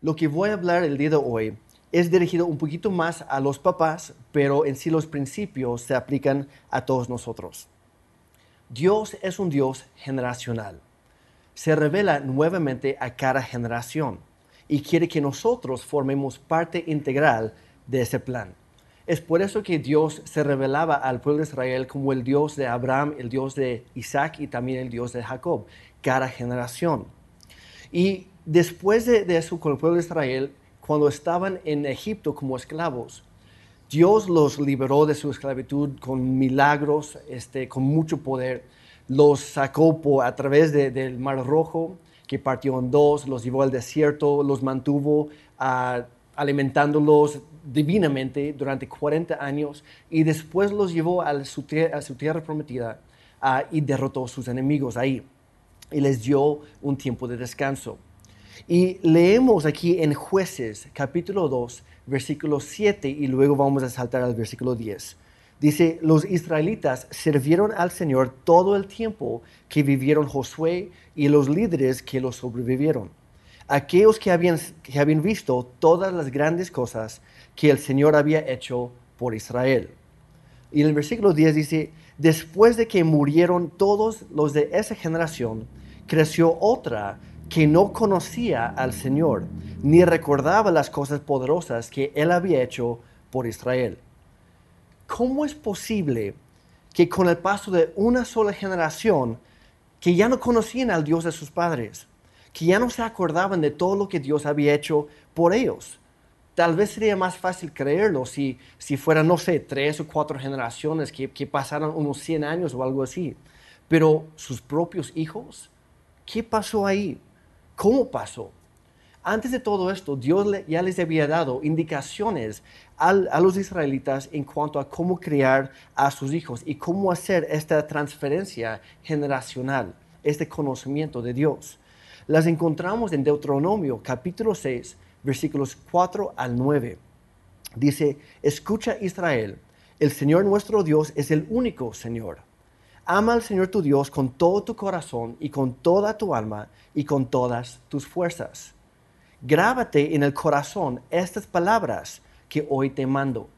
Lo que voy a hablar el día de hoy es dirigido un poquito más a los papás, pero en sí los principios se aplican a todos nosotros. Dios es un Dios generacional. Se revela nuevamente a cada generación y quiere que nosotros formemos parte integral de ese plan. Es por eso que Dios se revelaba al pueblo de Israel como el Dios de Abraham, el Dios de Isaac y también el Dios de Jacob, cada generación. Y después de, eso con el pueblo de Israel, cuando estaban en Egipto como esclavos, Dios los liberó de su esclavitud con milagros, este, con mucho poder. Los sacó por, a través del Mar Rojo, que partió en dos, los llevó al desierto, los mantuvo ah, alimentándolos divinamente durante 40 años y después los llevó a su, tierra prometida ah, y derrotó a sus enemigos ahí y les dio un tiempo de descanso. Y leemos aquí en jueces capítulo 2, versículo 7 y luego vamos a saltar al versículo 10. Dice, los israelitas sirvieron al Señor todo el tiempo que vivieron Josué y los líderes que los sobrevivieron aquellos que habían, que habían visto todas las grandes cosas que el Señor había hecho por Israel. Y en el versículo 10 dice, después de que murieron todos los de esa generación, creció otra que no conocía al Señor, ni recordaba las cosas poderosas que Él había hecho por Israel. ¿Cómo es posible que con el paso de una sola generación, que ya no conocían al Dios de sus padres, que ya no se acordaban de todo lo que Dios había hecho por ellos. Tal vez sería más fácil creerlo si, si fueran, no sé, tres o cuatro generaciones que, que pasaran unos 100 años o algo así. Pero sus propios hijos, ¿qué pasó ahí? ¿Cómo pasó? Antes de todo esto, Dios ya les había dado indicaciones a los israelitas en cuanto a cómo criar a sus hijos y cómo hacer esta transferencia generacional, este conocimiento de Dios las encontramos en Deuteronomio capítulo 6, versículos 4 al 9. Dice, escucha Israel, el Señor nuestro Dios es el único Señor. Ama al Señor tu Dios con todo tu corazón y con toda tu alma y con todas tus fuerzas. Grábate en el corazón estas palabras que hoy te mando.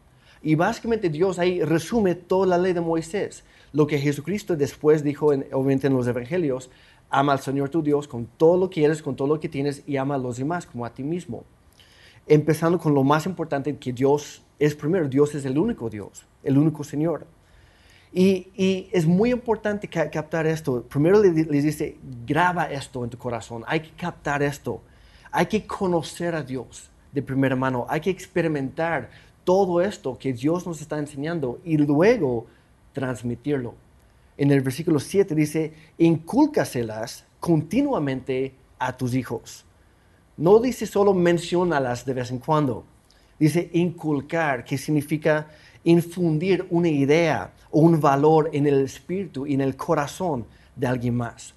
Y básicamente Dios ahí resume toda la ley de Moisés, lo que Jesucristo después dijo, en, obviamente en los evangelios, Ama al Señor tu Dios con todo lo que eres, con todo lo que tienes y ama a los demás como a ti mismo. Empezando con lo más importante, que Dios es primero, Dios es el único Dios, el único Señor. Y, es muy importante captar esto. Primero les dice, graba esto en tu corazón, hay que captar esto, hay que conocer a Dios de primera mano, hay que experimentar todo esto que Dios nos está enseñando y luego transmitirlo en el versículo 7 dice, incúlcaselas continuamente a tus hijos. No dice solo menciónalas de vez en cuando. Dice inculcar, que significa infundir una idea o un valor en el espíritu y en el corazón de alguien más.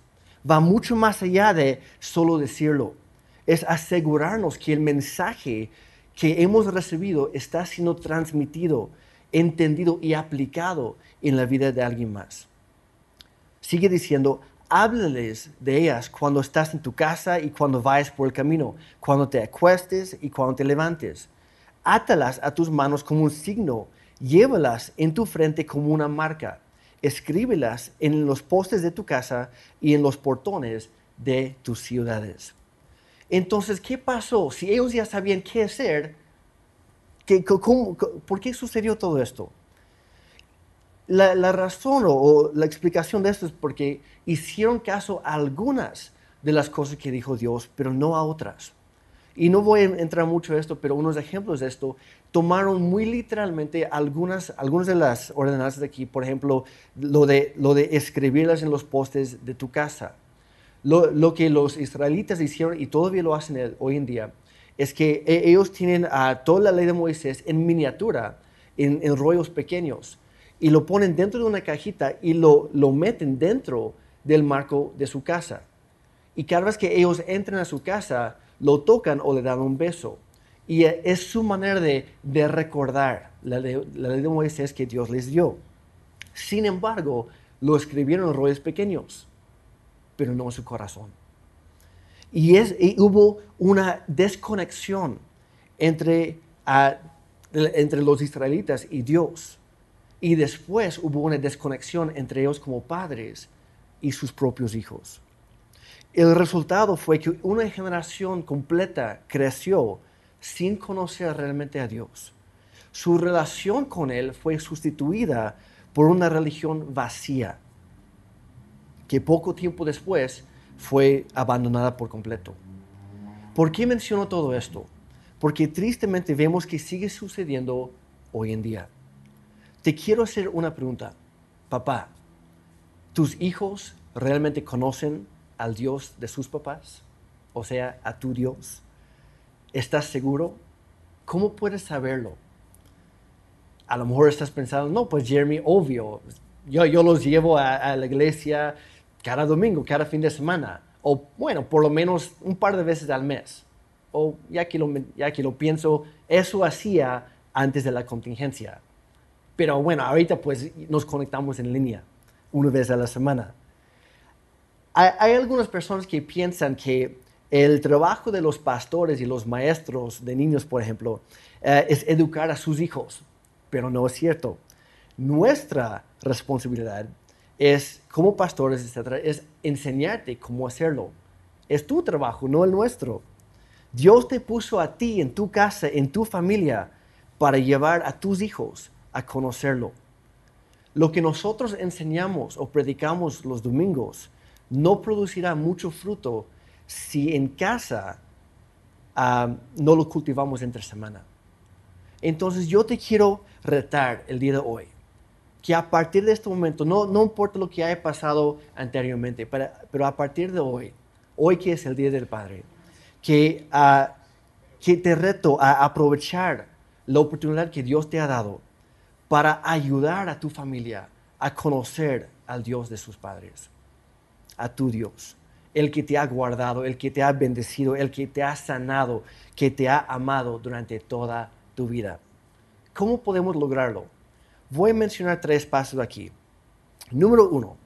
Va mucho más allá de solo decirlo. Es asegurarnos que el mensaje que hemos recibido está siendo transmitido, entendido y aplicado en la vida de alguien más sigue diciendo, háblales de ellas cuando estás en tu casa y cuando vayas por el camino, cuando te acuestes y cuando te levantes. Átalas a tus manos como un signo, llévalas en tu frente como una marca. Escríbelas en los postes de tu casa y en los portones de tus ciudades. Entonces, ¿qué pasó? Si ellos ya sabían qué hacer, ¿por qué sucedió todo esto? La, razón o, la explicación de esto es porque hicieron caso a algunas de las cosas que dijo Dios, pero no a otras. Y no voy a entrar mucho en esto, pero unos ejemplos de esto tomaron muy literalmente algunas, algunas de las ordenanzas de aquí, por ejemplo, lo de, lo de escribirlas en los postes de tu casa. Lo, que los israelitas hicieron, y todavía lo hacen hoy en día, es que e, ellos tienen toda la ley de Moisés en miniatura, en, en rollos pequeños y lo ponen dentro de una cajita y lo, lo meten dentro del marco de su casa. Y cada vez que ellos entran a su casa, lo tocan o le dan un beso. Y es su manera de, de recordar la ley, de Moisés que Dios les dio. Sin embargo, lo escribieron en rollos pequeños, pero no en su corazón. Y, es, hubo una desconexión entre, entre los israelitas y Dios. Y después hubo una desconexión entre ellos como padres y sus propios hijos. El resultado fue que una generación completa creció sin conocer realmente a Dios. Su relación con Él fue sustituida por una religión vacía, que poco tiempo después fue abandonada por completo. ¿Por qué menciono todo esto? Porque tristemente vemos que sigue sucediendo hoy en día. Te quiero hacer una pregunta. Papá, ¿tus hijos realmente conocen al Dios de sus papás? O sea, a tu Dios. ¿Estás seguro? ¿Cómo puedes saberlo? A lo mejor estás pensando, no, pues Jeremy, obvio, yo, yo los llevo a, la iglesia cada domingo, cada fin de semana, o bueno, por lo menos un par de veces al mes. O ya que lo, ya que lo pienso, eso hacía antes de la contingencia. Pero bueno, ahorita pues nos conectamos en línea una vez a la semana. Hay, algunas personas que piensan que el trabajo de los pastores y los maestros de niños, por ejemplo, eh, es educar a sus hijos, pero no es cierto. Nuestra responsabilidad es, como pastores, etcétera, es enseñarte cómo hacerlo. Es tu trabajo, no el nuestro. Dios te puso a ti en tu casa, en tu familia, para llevar a tus hijos a conocerlo. Lo que nosotros enseñamos o predicamos los domingos no producirá mucho fruto si en casa ah, no lo cultivamos entre semana. Entonces yo te quiero retar el día de hoy, que a partir de este momento, no, no importa lo que haya pasado anteriormente, pero, pero, a partir de hoy, hoy que es el Día del Padre, que, ah, que te reto a aprovechar la oportunidad que Dios te ha dado para ayudar a tu familia a conocer al Dios de sus padres, a tu Dios el que te ha guardado, el que te ha bendecido, el que te ha sanado, que te ha amado durante toda tu vida. ¿Cómo podemos lograrlo? Voy a mencionar tres pasos aquí. Número uno,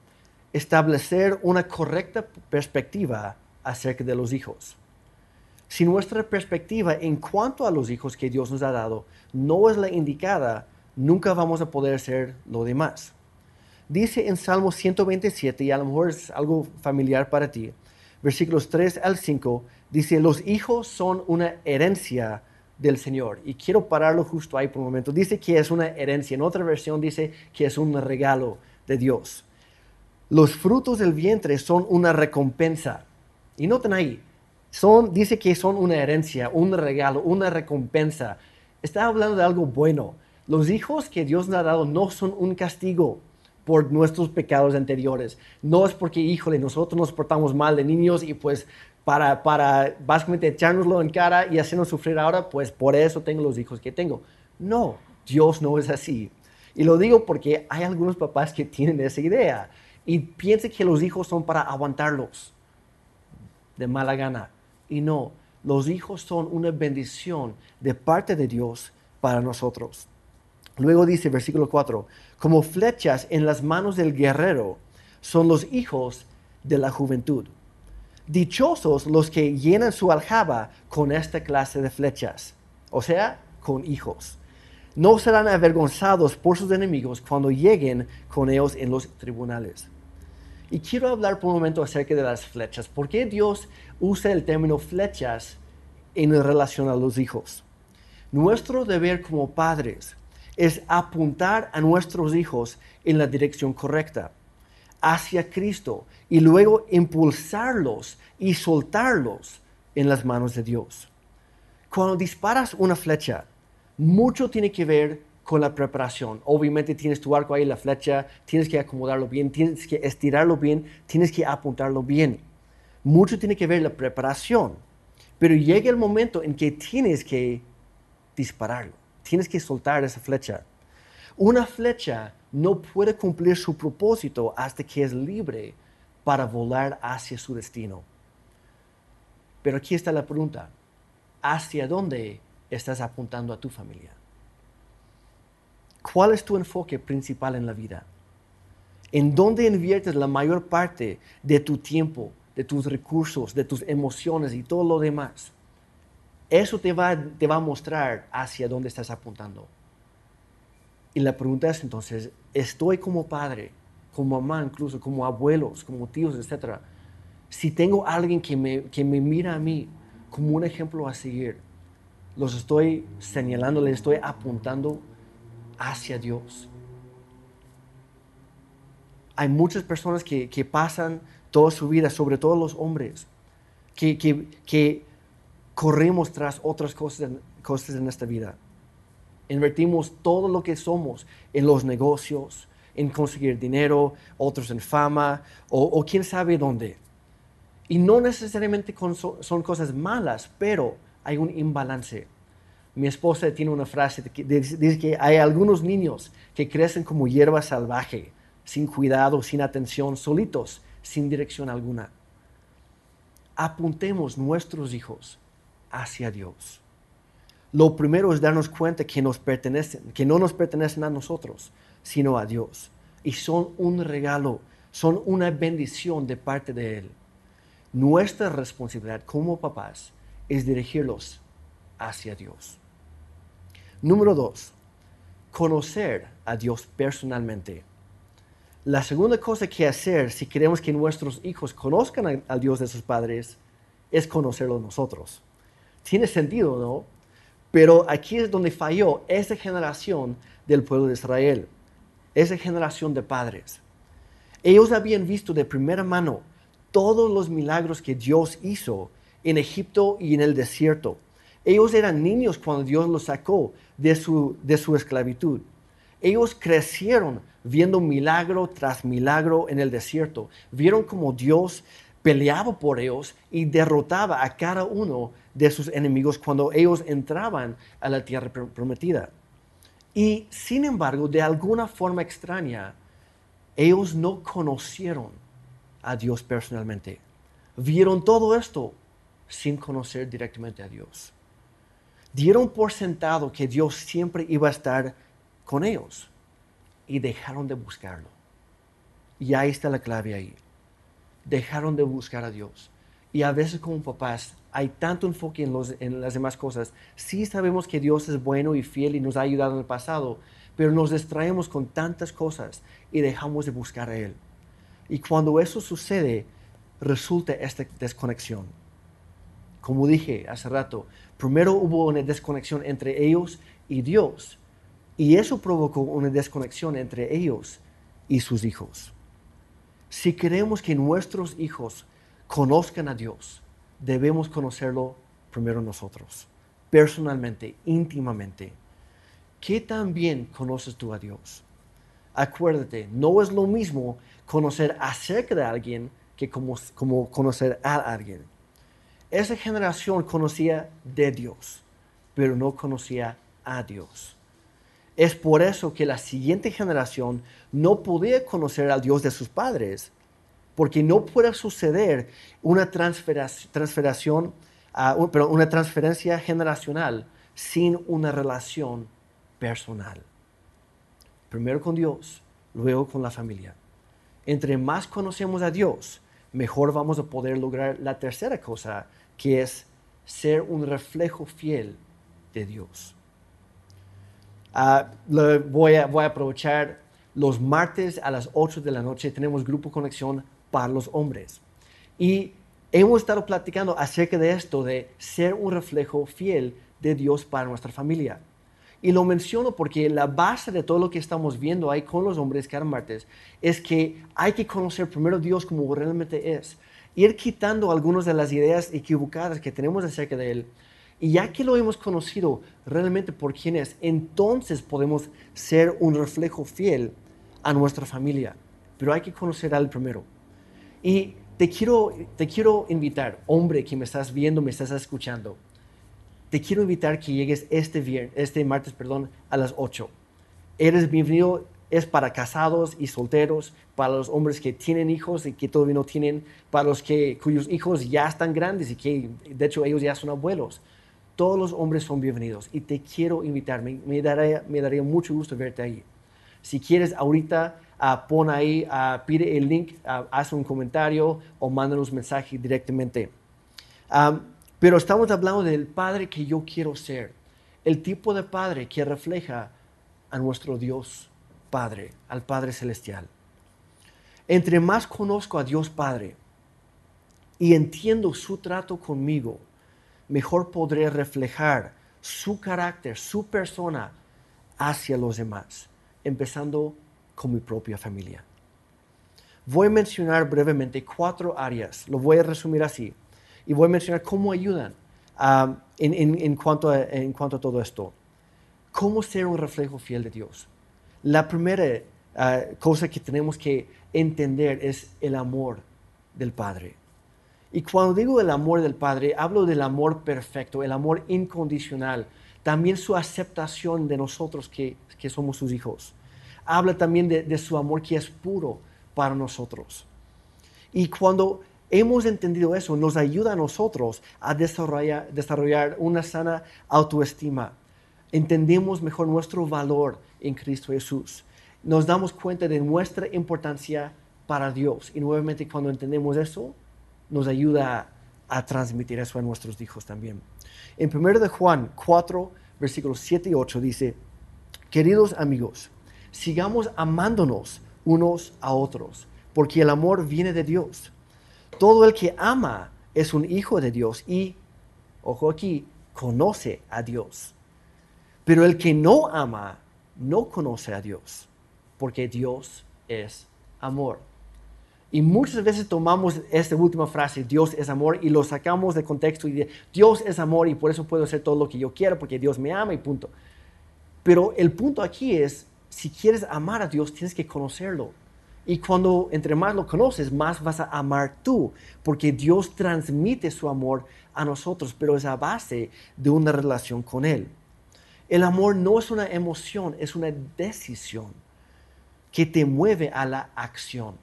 establecer una correcta perspectiva acerca de los hijos. Si nuestra perspectiva en cuanto a los hijos que Dios nos ha dado no es la indicada, nunca vamos a poder ser lo demás. Dice en Salmo 127, y a lo mejor es algo familiar para ti, versículos 3 al 5, dice, los hijos son una herencia del Señor. Y quiero pararlo justo ahí por un momento. Dice que es una herencia. En otra versión dice que es un regalo de Dios. Los frutos del vientre son una recompensa. Y noten ahí, son, dice que son una herencia, un regalo, una recompensa. Está hablando de algo bueno. Los hijos que Dios nos ha dado no son un castigo por nuestros pecados anteriores. No es porque, híjole, nosotros nos portamos mal de niños y pues para, para básicamente echárnoslo en cara y hacernos sufrir ahora, pues por eso tengo los hijos que tengo. No, Dios no es así. Y lo digo porque hay algunos papás que tienen esa idea y piensan que los hijos son para aguantarlos de mala gana. Y no, los hijos son una bendición de parte de Dios para nosotros. Luego dice versículo 4, como flechas en las manos del guerrero son los hijos de la juventud. Dichosos los que llenan su aljaba con esta clase de flechas, o sea, con hijos. No serán avergonzados por sus enemigos cuando lleguen con ellos en los tribunales. Y quiero hablar por un momento acerca de las flechas. ¿Por qué Dios usa el término flechas en relación a los hijos? Nuestro deber como padres es apuntar a nuestros hijos en la dirección correcta, hacia Cristo, y luego impulsarlos y soltarlos en las manos de Dios. Cuando disparas una flecha, mucho tiene que ver con la preparación. Obviamente tienes tu arco ahí, la flecha, tienes que acomodarlo bien, tienes que estirarlo bien, tienes que apuntarlo bien. Mucho tiene que ver la preparación, pero llega el momento en que tienes que dispararlo. Tienes que soltar esa flecha. Una flecha no puede cumplir su propósito hasta que es libre para volar hacia su destino. Pero aquí está la pregunta. ¿Hacia dónde estás apuntando a tu familia? ¿Cuál es tu enfoque principal en la vida? ¿En dónde inviertes la mayor parte de tu tiempo, de tus recursos, de tus emociones y todo lo demás. Eso te va, te va a mostrar hacia dónde estás apuntando. Y la pregunta es entonces, ¿estoy como padre, como mamá incluso, como abuelos, como tíos, etcétera? Si tengo alguien que me, que me mira a mí como un ejemplo a seguir, los estoy señalando, les estoy apuntando hacia Dios. Hay muchas personas que, que pasan toda su vida, sobre todo los hombres, que, que, que corremos tras otras cosas, cosas en esta vida. Invertimos todo lo que somos en los negocios, en conseguir dinero, otros en fama o, o quién sabe dónde. Y no necesariamente son cosas malas, pero hay un imbalance. Mi esposa tiene una frase que dice que hay algunos niños que crecen como hierba salvaje, sin cuidado, sin atención, solitos, sin dirección alguna. Apuntemos nuestros hijos hacia Dios. Lo primero es darnos cuenta que nos pertenecen, que no nos pertenecen a nosotros, sino a Dios. Y son un regalo, son una bendición de parte de Él. Nuestra responsabilidad como papás es dirigirlos hacia Dios. Número dos, conocer a Dios personalmente. La segunda cosa que hacer si queremos que nuestros hijos conozcan al Dios de sus padres es conocerlo nosotros. Tiene sentido, ¿no? Pero aquí es donde falló esa generación del pueblo de Israel, esa generación de padres. Ellos habían visto de primera mano todos los milagros que Dios hizo en Egipto y en el desierto. Ellos eran niños cuando Dios los sacó de su, de su esclavitud. Ellos crecieron viendo milagro tras milagro en el desierto. Vieron como Dios peleaba por ellos y derrotaba a cada uno de sus enemigos cuando ellos entraban a la tierra prometida. Y sin embargo, de alguna forma extraña, ellos no conocieron a Dios personalmente. Vieron todo esto sin conocer directamente a Dios. Dieron por sentado que Dios siempre iba a estar con ellos y dejaron de buscarlo. Y ahí está la clave ahí. Dejaron de buscar a Dios. Y a veces como papás hay tanto enfoque en, en las demás cosas. Sí sabemos que Dios es bueno y fiel y nos ha ayudado en el pasado, pero nos distraemos con tantas cosas y dejamos de buscar a Él. Y cuando eso sucede, resulta esta desconexión. Como dije hace rato, primero hubo una desconexión entre ellos y Dios. Y eso provocó una desconexión entre ellos y sus hijos. Si queremos que nuestros hijos conozcan a Dios, debemos conocerlo primero nosotros, personalmente, íntimamente. ¿Qué tan bien conoces tú a Dios? Acuérdate, no es lo mismo conocer acerca de alguien que como, como conocer a alguien. Esa generación conocía de Dios, pero no conocía a Dios. Es por eso que la siguiente generación no podía conocer al Dios de sus padres, porque no puede suceder una transferación, una transferencia generacional sin una relación personal. Primero con Dios, luego con la familia. Entre más conocemos a Dios, mejor vamos a poder lograr la tercera cosa, que es ser un reflejo fiel de Dios. Uh, voy, a, voy a aprovechar los martes a las 8 de la noche, tenemos grupo conexión para los hombres. Y hemos estado platicando acerca de esto, de ser un reflejo fiel de Dios para nuestra familia. Y lo menciono porque la base de todo lo que estamos viendo ahí con los hombres cada martes es que hay que conocer primero a Dios como realmente es. Ir quitando algunas de las ideas equivocadas que tenemos acerca de Él. Y ya que lo hemos conocido realmente por quién es, entonces podemos ser un reflejo fiel a nuestra familia. Pero hay que conocer a Él primero. Y te quiero, te quiero invitar, hombre que me estás viendo, me estás escuchando, te quiero invitar que llegues este, viernes, este martes perdón, a las 8. Eres bienvenido, es para casados y solteros, para los hombres que tienen hijos y que todavía no tienen, para los que, cuyos hijos ya están grandes y que de hecho ellos ya son abuelos. Todos los hombres son bienvenidos y te quiero invitar, me, me, daría, me daría mucho gusto verte ahí. Si quieres ahorita ah, pon ahí, ah, pide el link, haz un comentario o mándanos mensaje directamente. pero estamos hablando del Padre que yo quiero ser, el tipo de Padre que refleja a nuestro Dios Padre, al Padre Celestial. Entre más conozco a Dios Padre y entiendo su trato conmigo, mejor podré reflejar su carácter, su persona hacia los demás, empezando con mi propia familia. Voy a mencionar brevemente cuatro áreas, lo voy a resumir así, y voy a mencionar cómo ayudan um, en, cuanto a, todo esto. ¿Cómo ser un reflejo fiel de Dios? La primera uh, cosa que tenemos que entender es el amor del Padre. Y cuando digo el amor del Padre, hablo del amor perfecto, el amor incondicional, también su aceptación de nosotros que, somos sus hijos. Habla también de, su amor que es puro para nosotros. Y cuando hemos entendido eso, nos ayuda a nosotros a desarrollar, desarrollar una sana autoestima. Entendemos mejor nuestro valor en Cristo Jesús. Nos damos cuenta de nuestra importancia para Dios. Y nuevamente cuando entendemos eso, nos ayuda a, transmitir eso a nuestros hijos también. En 1 de Juan 4, versículos 7 y 8 dice, queridos amigos, sigamos amándonos unos a otros, porque el amor viene de Dios. Todo el que ama es un hijo de Dios y, ojo aquí, conoce a Dios. Pero el que no ama no conoce a Dios, porque Dios es amor. Y muchas veces tomamos esta última frase, Dios es amor, y lo sacamos de contexto y de, Dios es amor y por eso puedo hacer todo lo que yo quiero porque Dios me ama y punto. Pero el punto aquí es, si quieres amar a Dios, tienes que conocerlo. Y cuando entre más lo conoces, más vas a amar tú, porque Dios transmite su amor a nosotros, pero es a base de una relación con Él. El amor no es una emoción, es una decisión que te mueve a la acción.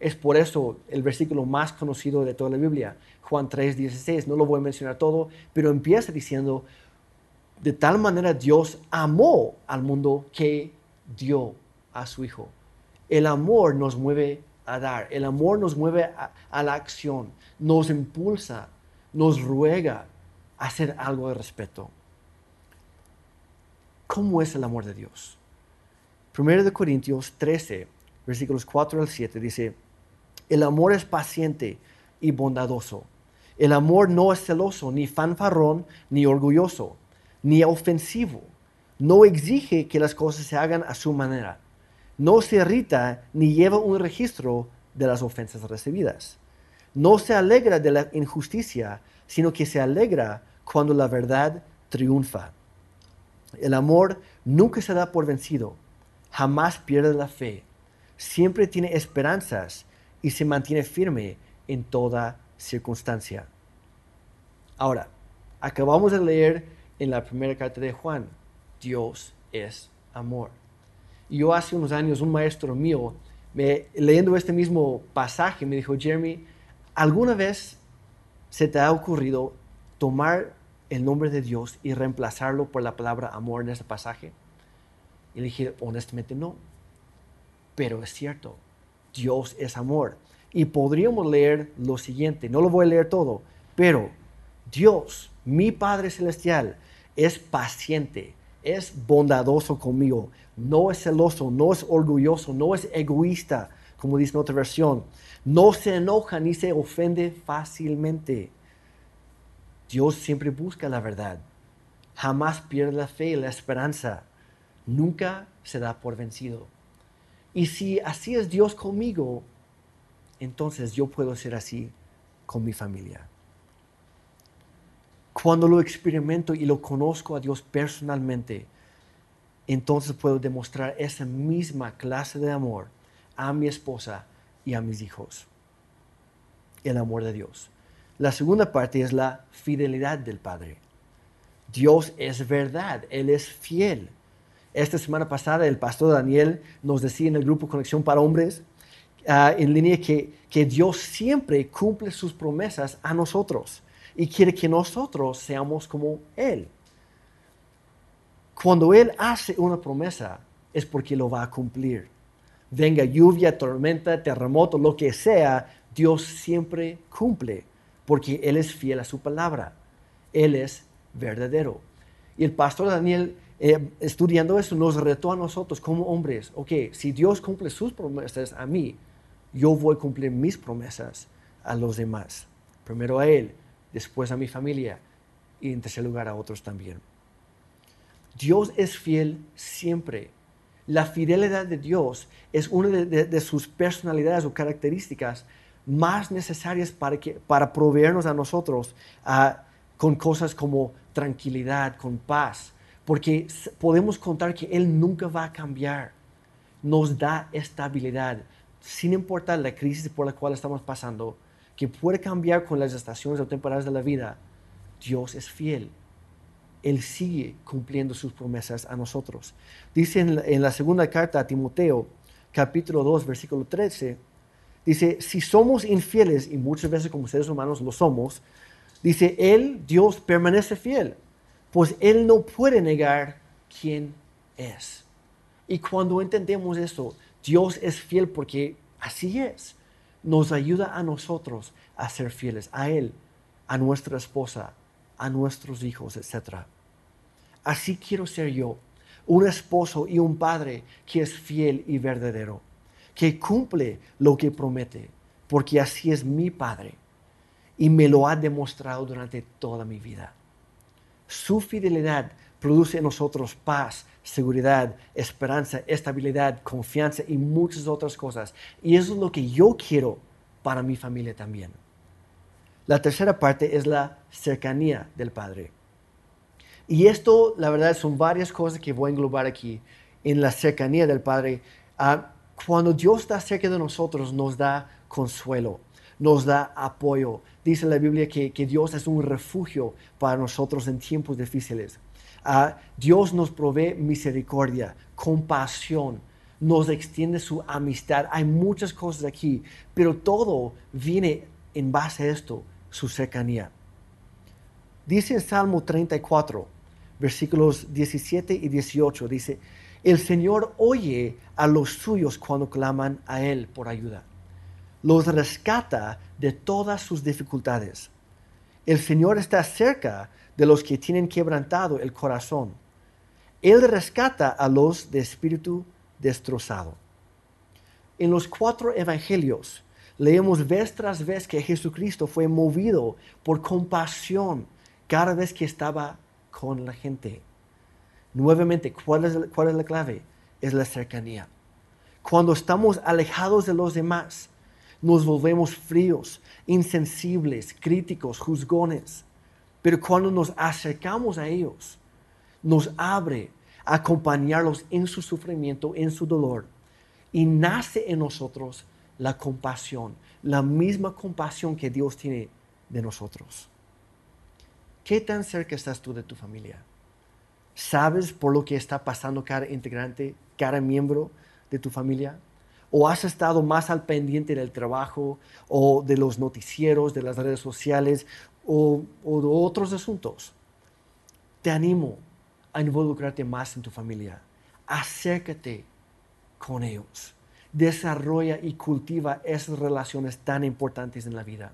Es por eso el versículo más conocido de toda la Biblia, Juan 3, 16. No lo voy a mencionar todo, pero empieza diciendo, de tal manera Dios amó al mundo que dio a su Hijo. El amor nos mueve a dar, el amor nos mueve a, la acción, nos impulsa, nos ruega a hacer algo de respeto. ¿Cómo es el amor de Dios? Primero de Corintios 13, versículos 4 al 7 dice, el amor es paciente y bondadoso. El amor no es celoso, ni fanfarrón, ni orgulloso, ni ofensivo. No exige que las cosas se hagan a su manera. No se irrita ni lleva un registro de las ofensas recibidas. No se alegra de la injusticia, sino que se alegra cuando la verdad triunfa. El amor nunca se da por vencido, jamás pierde la fe, siempre tiene esperanzas y se mantiene firme en toda circunstancia. Ahora, acabamos de leer en la primera carta de Juan, Dios es amor. Y yo hace unos años, un maestro mío, me, leyendo este mismo pasaje, me dijo, Jeremy, ¿alguna vez se te ha ocurrido tomar el nombre de Dios y reemplazarlo por la palabra amor en este pasaje? Y dije, honestamente no, pero es cierto, Dios es amor. Y podríamos leer lo siguiente, no lo voy a leer todo, pero Dios, mi Padre Celestial, es paciente, es bondadoso conmigo, no es celoso, no es orgulloso, no es egoísta, como dice en otra versión, no se enoja ni se ofende fácilmente. Dios siempre busca la verdad, jamás pierde la fe y la esperanza, nunca se da por vencido. Y si así es Dios conmigo, entonces yo puedo ser así con mi familia. Cuando lo experimento y lo conozco a Dios personalmente, entonces puedo demostrar esa misma clase de amor a mi esposa y a mis hijos. El amor de Dios. La segunda parte es la fidelidad del Padre. Dios es verdad, Él es fiel. Esta semana pasada el pastor Daniel nos decía en el grupo Conexión para Hombres ah, en línea que, que Dios siempre cumple sus promesas a nosotros y quiere que nosotros seamos como Él. Cuando Él hace una promesa es porque lo va a cumplir. venga lluvia, tormenta, terremoto, lo que sea, Dios siempre cumple, porque Él es fiel a su palabra. Él es verdadero. Y el pastor Daniel, eh, estudiando eso, nos retó a nosotros como hombres, ok, si Dios cumple sus promesas a mí, yo voy a cumplir mis promesas a los demás. Primero a Él, después a mi familia y en tercer lugar a otros también. Dios es fiel siempre. La fidelidad de Dios es una de, sus personalidades o características más necesarias para, que, para proveernos a nosotros con cosas como tranquilidad, con paz, porque podemos contar que Él nunca va a cambiar. Nos da estabilidad, sin importar la crisis por la cual estamos pasando, que puede cambiar con las estaciones o temporadas de la vida. Dios es fiel. Él sigue cumpliendo sus promesas a nosotros. Dice en la, segunda carta a Timoteo, capítulo 2, versículo 13, dice, si somos infieles, y muchas veces como seres humanos lo somos, dice, Él, Dios, permanece fiel, pues Él no puede negar quién es. Y cuando entendemos eso, Dios es fiel porque así es. Nos ayuda a nosotros a ser fieles, a Él, a nuestra esposa, a nuestros hijos, etc. Así quiero ser yo, un esposo y un padre que es fiel y verdadero, que cumple lo que promete, porque así es mi Padre y me lo ha demostrado durante toda mi vida. Su fidelidad produce en nosotros paz, seguridad, esperanza, estabilidad, confianza y muchas otras cosas. Y eso es lo que yo quiero para mi familia también. La tercera parte es la cercanía del Padre. Y esto, la verdad, son varias cosas que voy a englobar aquí en la cercanía del Padre. Ah, cuando Dios está cerca de nosotros, nos da consuelo, nos da apoyo. Dice la Biblia que, Dios es un refugio para nosotros en tiempos difíciles. Ah, Dios nos provee misericordia, compasión, nos extiende su amistad. Hay muchas cosas aquí, pero todo viene en base a esto, su cercanía. Dice en Salmo 34, versículos 17 y 18, dice, el Señor oye a los suyos cuando claman a Él por ayuda. Los rescata de todas sus dificultades. El Señor está cerca de los que tienen quebrantado el corazón. Él rescata a los de espíritu destrozado. En los cuatro evangelios leemos vez tras vez que Jesucristo fue movido por compasión cada vez que estaba con la gente. Nuevamente, ¿cuál es, ¿cuál es la clave? Es la cercanía. Cuando estamos alejados de los demás, nos volvemos fríos, insensibles, críticos, juzgones. Pero cuando nos acercamos a ellos, nos abre a acompañarlos en su sufrimiento, en su dolor. Y nace en nosotros la compasión, la misma compasión que Dios tiene de nosotros. ¿Qué tan cerca estás tú de tu familia? ¿Sabes por lo que está pasando cada integrante, cada miembro de tu familia? ¿O has estado más al pendiente del trabajo o de los noticieros, de las redes sociales o, de otros asuntos? Te animo a involucrarte más en tu familia. Acércate con ellos. Desarrolla y cultiva esas relaciones tan importantes en la vida.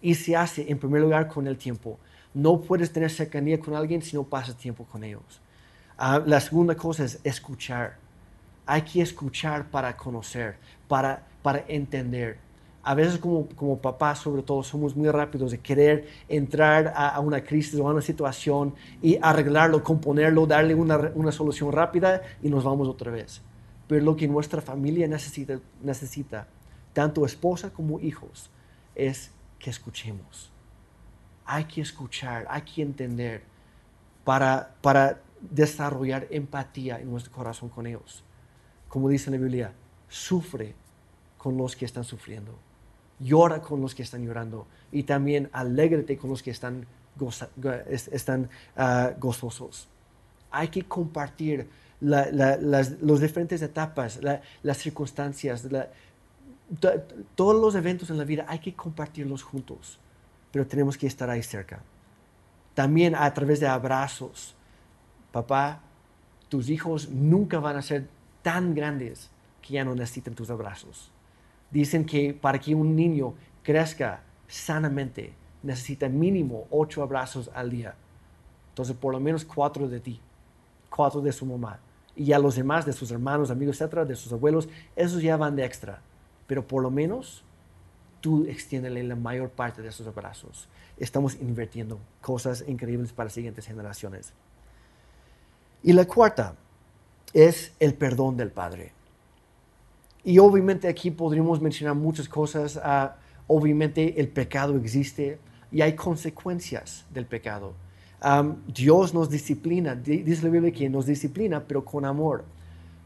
Y se hace, en primer lugar, con el tiempo. No puedes tener cercanía con alguien si no pasas tiempo con ellos. Ah, la segunda cosa es escuchar. Hay que escuchar para conocer, para, para entender. A veces como, como papás, sobre todo, somos muy rápidos de querer entrar a, una crisis o a una situación y arreglarlo, componerlo, darle una, una solución rápida y nos vamos otra vez. Pero lo que nuestra familia necesita, necesita, tanto esposa como hijos, es que escuchemos hay que escuchar, hay que entender para, para desarrollar empatía en nuestro corazón con ellos. Como dice la Biblia, sufre con los que están sufriendo, llora con los que están llorando y también alégrate con los que están, están ah, gozosos. Hay que compartir las diferentes etapas, las circunstancias, todos los eventos en la vida, hay que compartirlos juntos pero tenemos que estar ahí cerca. También a través de abrazos. Papá, tus hijos nunca van a ser tan grandes que ya no necesitan tus abrazos. Dicen que para que un niño crezca sanamente necesita mínimo ocho abrazos al día. Entonces, por lo menos cuatro de ti, cuatro de su mamá. Y ya los demás, de sus hermanos, amigos, etcétera, de sus abuelos, esos ya van de extra. Pero por lo menos tú extiéndele la mayor parte de esos abrazos. Estamos invirtiendo cosas increíbles para las siguientes generaciones. Y la cuarta es el perdón del Padre. Y obviamente aquí podríamos mencionar muchas cosas. Uh, obviamente el pecado existe y hay consecuencias del pecado. Dios nos disciplina, dice la Biblia que nos disciplina, pero con amor.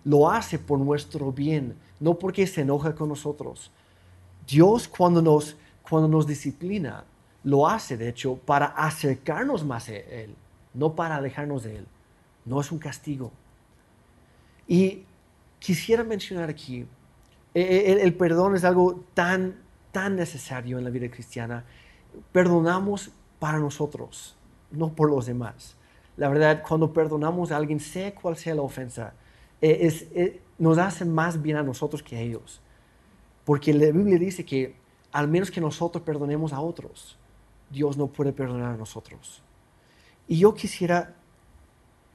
Lo hace por nuestro bien, no porque se enoja con nosotros. Dios cuando nos, cuando nos disciplina, lo hace de hecho para acercarnos más a Él, no para alejarnos de Él. No es un castigo. Y quisiera mencionar aquí el, perdón es algo tan, tan necesario en la vida cristiana. Perdonamos para nosotros, no por los demás. La verdad, cuando perdonamos a alguien, sea cual sea la ofensa, eh, nos hace más bien a nosotros que a ellos. Porque la Biblia dice que al menos que nosotros perdonemos a otros, Dios no puede perdonar a nosotros. Y yo quisiera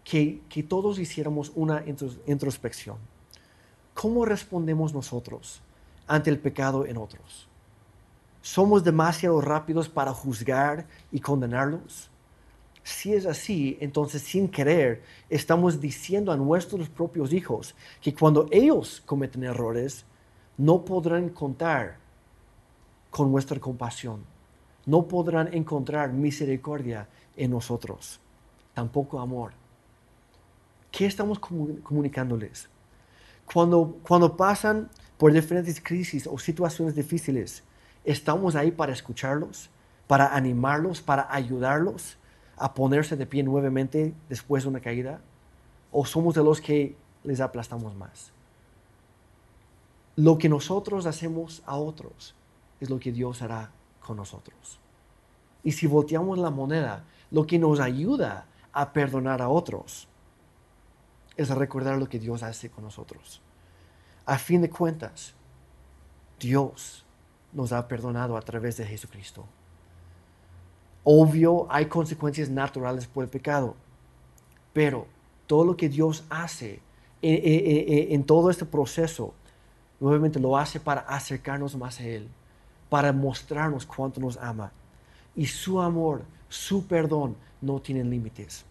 que, que todos hiciéramos una introspección. ¿cómo respondemos nosotros ante el pecado en otros? ¿Somos demasiado rápidos para juzgar y condenarlos? Si es así, entonces sin querer estamos diciendo a nuestros propios hijos que cuando ellos cometen errores, no podrán contar con nuestra compasión, no podrán encontrar misericordia en nosotros, tampoco amor. ¿Qué estamos comunicándoles? Cuando, cuando pasan por diferentes crisis o situaciones difíciles, estamos ahí para escucharlos, para animarlos, para ayudarlos a ponerse de pie nuevamente después de una caída? ¿O somos de los que les aplastamos más? Lo que nosotros hacemos a otros es lo que Dios hará con nosotros. Y si volteamos la moneda, lo que nos ayuda a perdonar a otros es recordar lo que Dios hace con nosotros. A fin de cuentas, Dios nos ha perdonado a través de Jesucristo. Obvio, hay consecuencias naturales por el pecado, pero todo lo que Dios hace en, en, en, todo este proceso, nuevamente lo hace para acercarnos más a Él, para mostrarnos cuánto nos ama. Y su amor, su perdón no tienen límites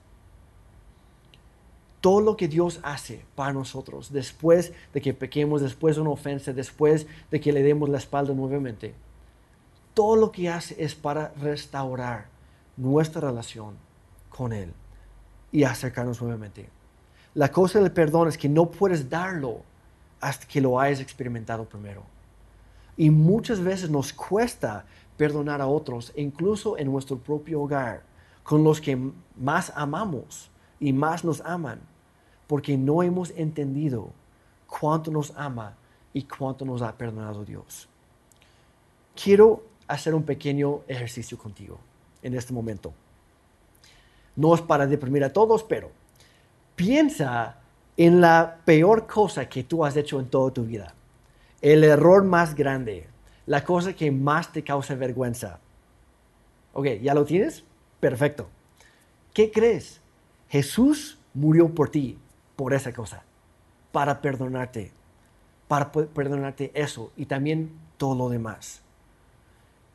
todo lo que Dios hace para nosotros después de que pequemos, después de una ofensa, después de que le demos la espalda nuevamente, todo lo que hace es para restaurar nuestra relación con Él y acercarnos nuevamente. La cosa del perdón es que no puedes darlo hasta que lo hayas experimentado primero. Y muchas veces nos cuesta perdonar a otros, incluso en nuestro propio hogar, con los que más amamos y más nos aman porque no hemos entendido cuánto nos ama y cuánto nos ha perdonado Dios. Quiero hacer un pequeño ejercicio contigo en este momento. No es para deprimir a todos, pero piensa en la peor cosa que tú has hecho en toda tu vida. El error más grande, la cosa que más te causa vergüenza. Ok, ¿ya lo tienes? Perfecto. ¿Qué crees? Jesús murió por ti por esa cosa, para perdonarte, para perdonarte eso y también todo lo demás.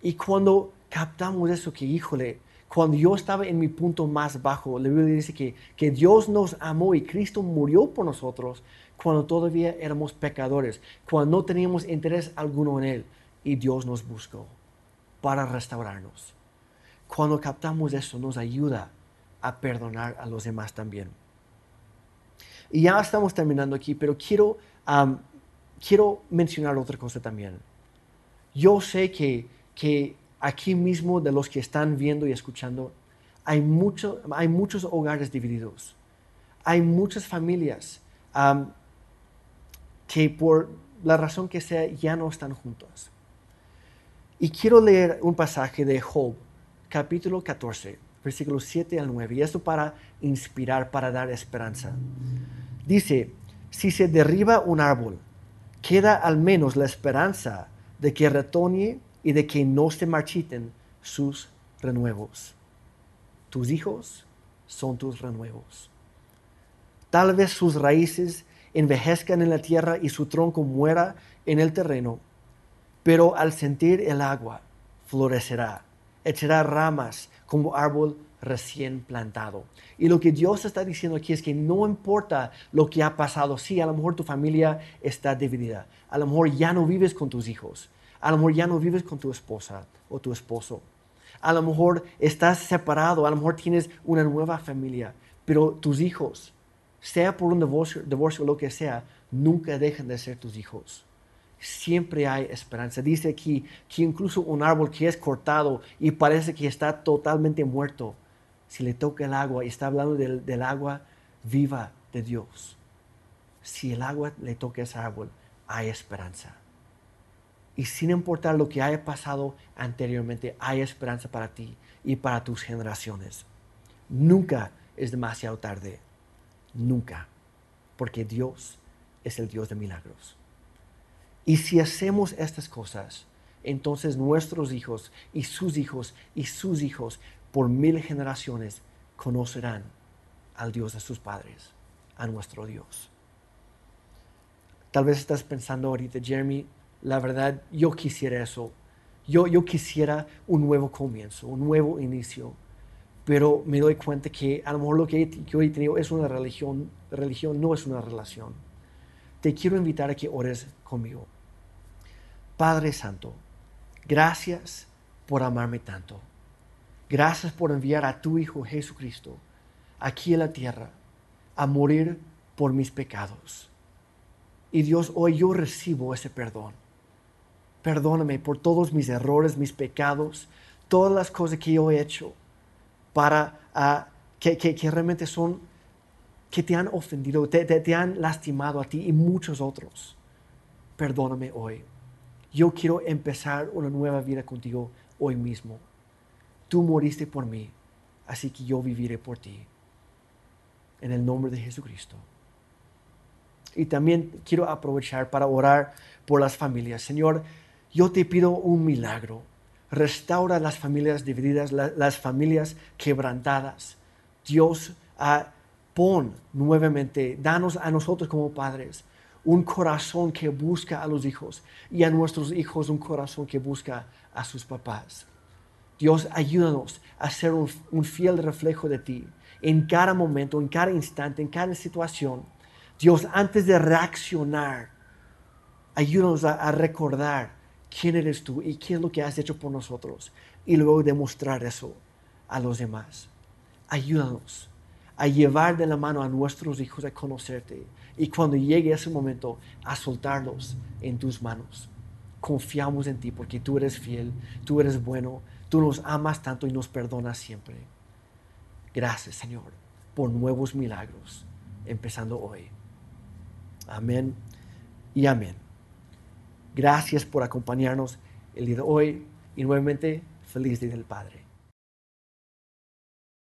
Y cuando captamos eso, que híjole, cuando yo estaba en mi punto más bajo, la Biblia dice que, que Dios nos amó y Cristo murió por nosotros cuando todavía éramos pecadores, cuando no teníamos interés alguno en Él y Dios nos buscó para restaurarnos. Cuando captamos eso nos ayuda a perdonar a los demás también. Y ya estamos terminando aquí, pero quiero, quiero mencionar otra cosa también. Yo sé que, que aquí mismo de los que están viendo y escuchando, hay, mucho, hay muchos hogares divididos. Hay muchas familias que por la razón que sea ya no están juntas. Y quiero leer un pasaje de Job, capítulo 14, versículos 7 al 9, y esto para inspirar, para dar esperanza. Dice, si se derriba un árbol, queda al menos la esperanza de que retoñe y de que no se marchiten sus renuevos. Tus hijos son tus renuevos. Tal vez sus raíces envejezcan en la tierra y su tronco muera en el terreno, pero al sentir el agua florecerá, echará ramas como árbol recién plantado. Y lo que Dios está diciendo aquí es que no importa lo que ha pasado, sí, a lo mejor tu familia está dividida, a lo mejor ya no vives con tus hijos, a lo mejor ya no vives con tu esposa o tu esposo, a lo mejor estás separado, a lo mejor tienes una nueva familia, pero tus hijos, sea por un divorcio, divorcio o lo que sea, nunca dejan de ser tus hijos. Siempre hay esperanza. Dice aquí que incluso un árbol que es cortado y parece que está totalmente muerto, si le toca el agua, y está hablando del, agua viva de Dios, si el agua le toca ese árbol, hay esperanza. Y sin importar lo que haya pasado anteriormente, hay esperanza para ti y para tus generaciones. Nunca es demasiado tarde. Nunca. Porque Dios es el Dios de milagros. Y si hacemos estas cosas, entonces nuestros hijos y sus hijos y sus hijos por mil generaciones conocerán al Dios de sus padres, a nuestro Dios. Tal vez estás pensando ahorita, Jeremy, la verdad, yo quisiera eso. Yo, yo quisiera un nuevo comienzo, un nuevo inicio. Pero me doy cuenta que a lo mejor lo que yo he tenido es una religión, religión no es una relación. Te quiero invitar a que ores conmigo. Padre Santo, gracias por amarme tanto. Gracias por enviar a tu Hijo Jesucristo aquí en la tierra a morir por mis pecados. Y Dios, hoy yo recibo ese perdón. Perdóname por todos mis errores, mis pecados, todas las cosas que yo he hecho para ah, que, realmente son, que te han ofendido, te, te han lastimado a ti y muchos otros. Perdóname hoy. Yo quiero empezar una nueva vida contigo hoy mismo tú moriste por mí, así que yo viviré por ti. En el nombre de Jesucristo. Y también quiero aprovechar para orar por las familias. Señor, yo te pido un milagro. Restaura las familias divididas, las familias quebrantadas. Dios, ah, pon nuevamente, danos a nosotros como padres un corazón que busca a los hijos y a nuestros hijos un corazón que busca a sus papás. Dios, ayúdanos a ser un, fiel reflejo de ti en cada momento, en cada instante, en cada situación. Dios, antes de reaccionar, ayúdanos a, recordar quién eres tú y qué es lo que has hecho por nosotros y luego demostrar eso a los demás. Ayúdanos a llevar de la mano a nuestros hijos a conocerte y cuando llegue ese momento a soltarlos en tus manos. Confiamos en ti porque tú eres fiel, tú eres bueno, Tú nos amas tanto y nos perdonas siempre. Gracias, Señor, por nuevos milagros, empezando hoy. Amén y amén. Gracias por acompañarnos el día de hoy y nuevamente feliz Día del Padre.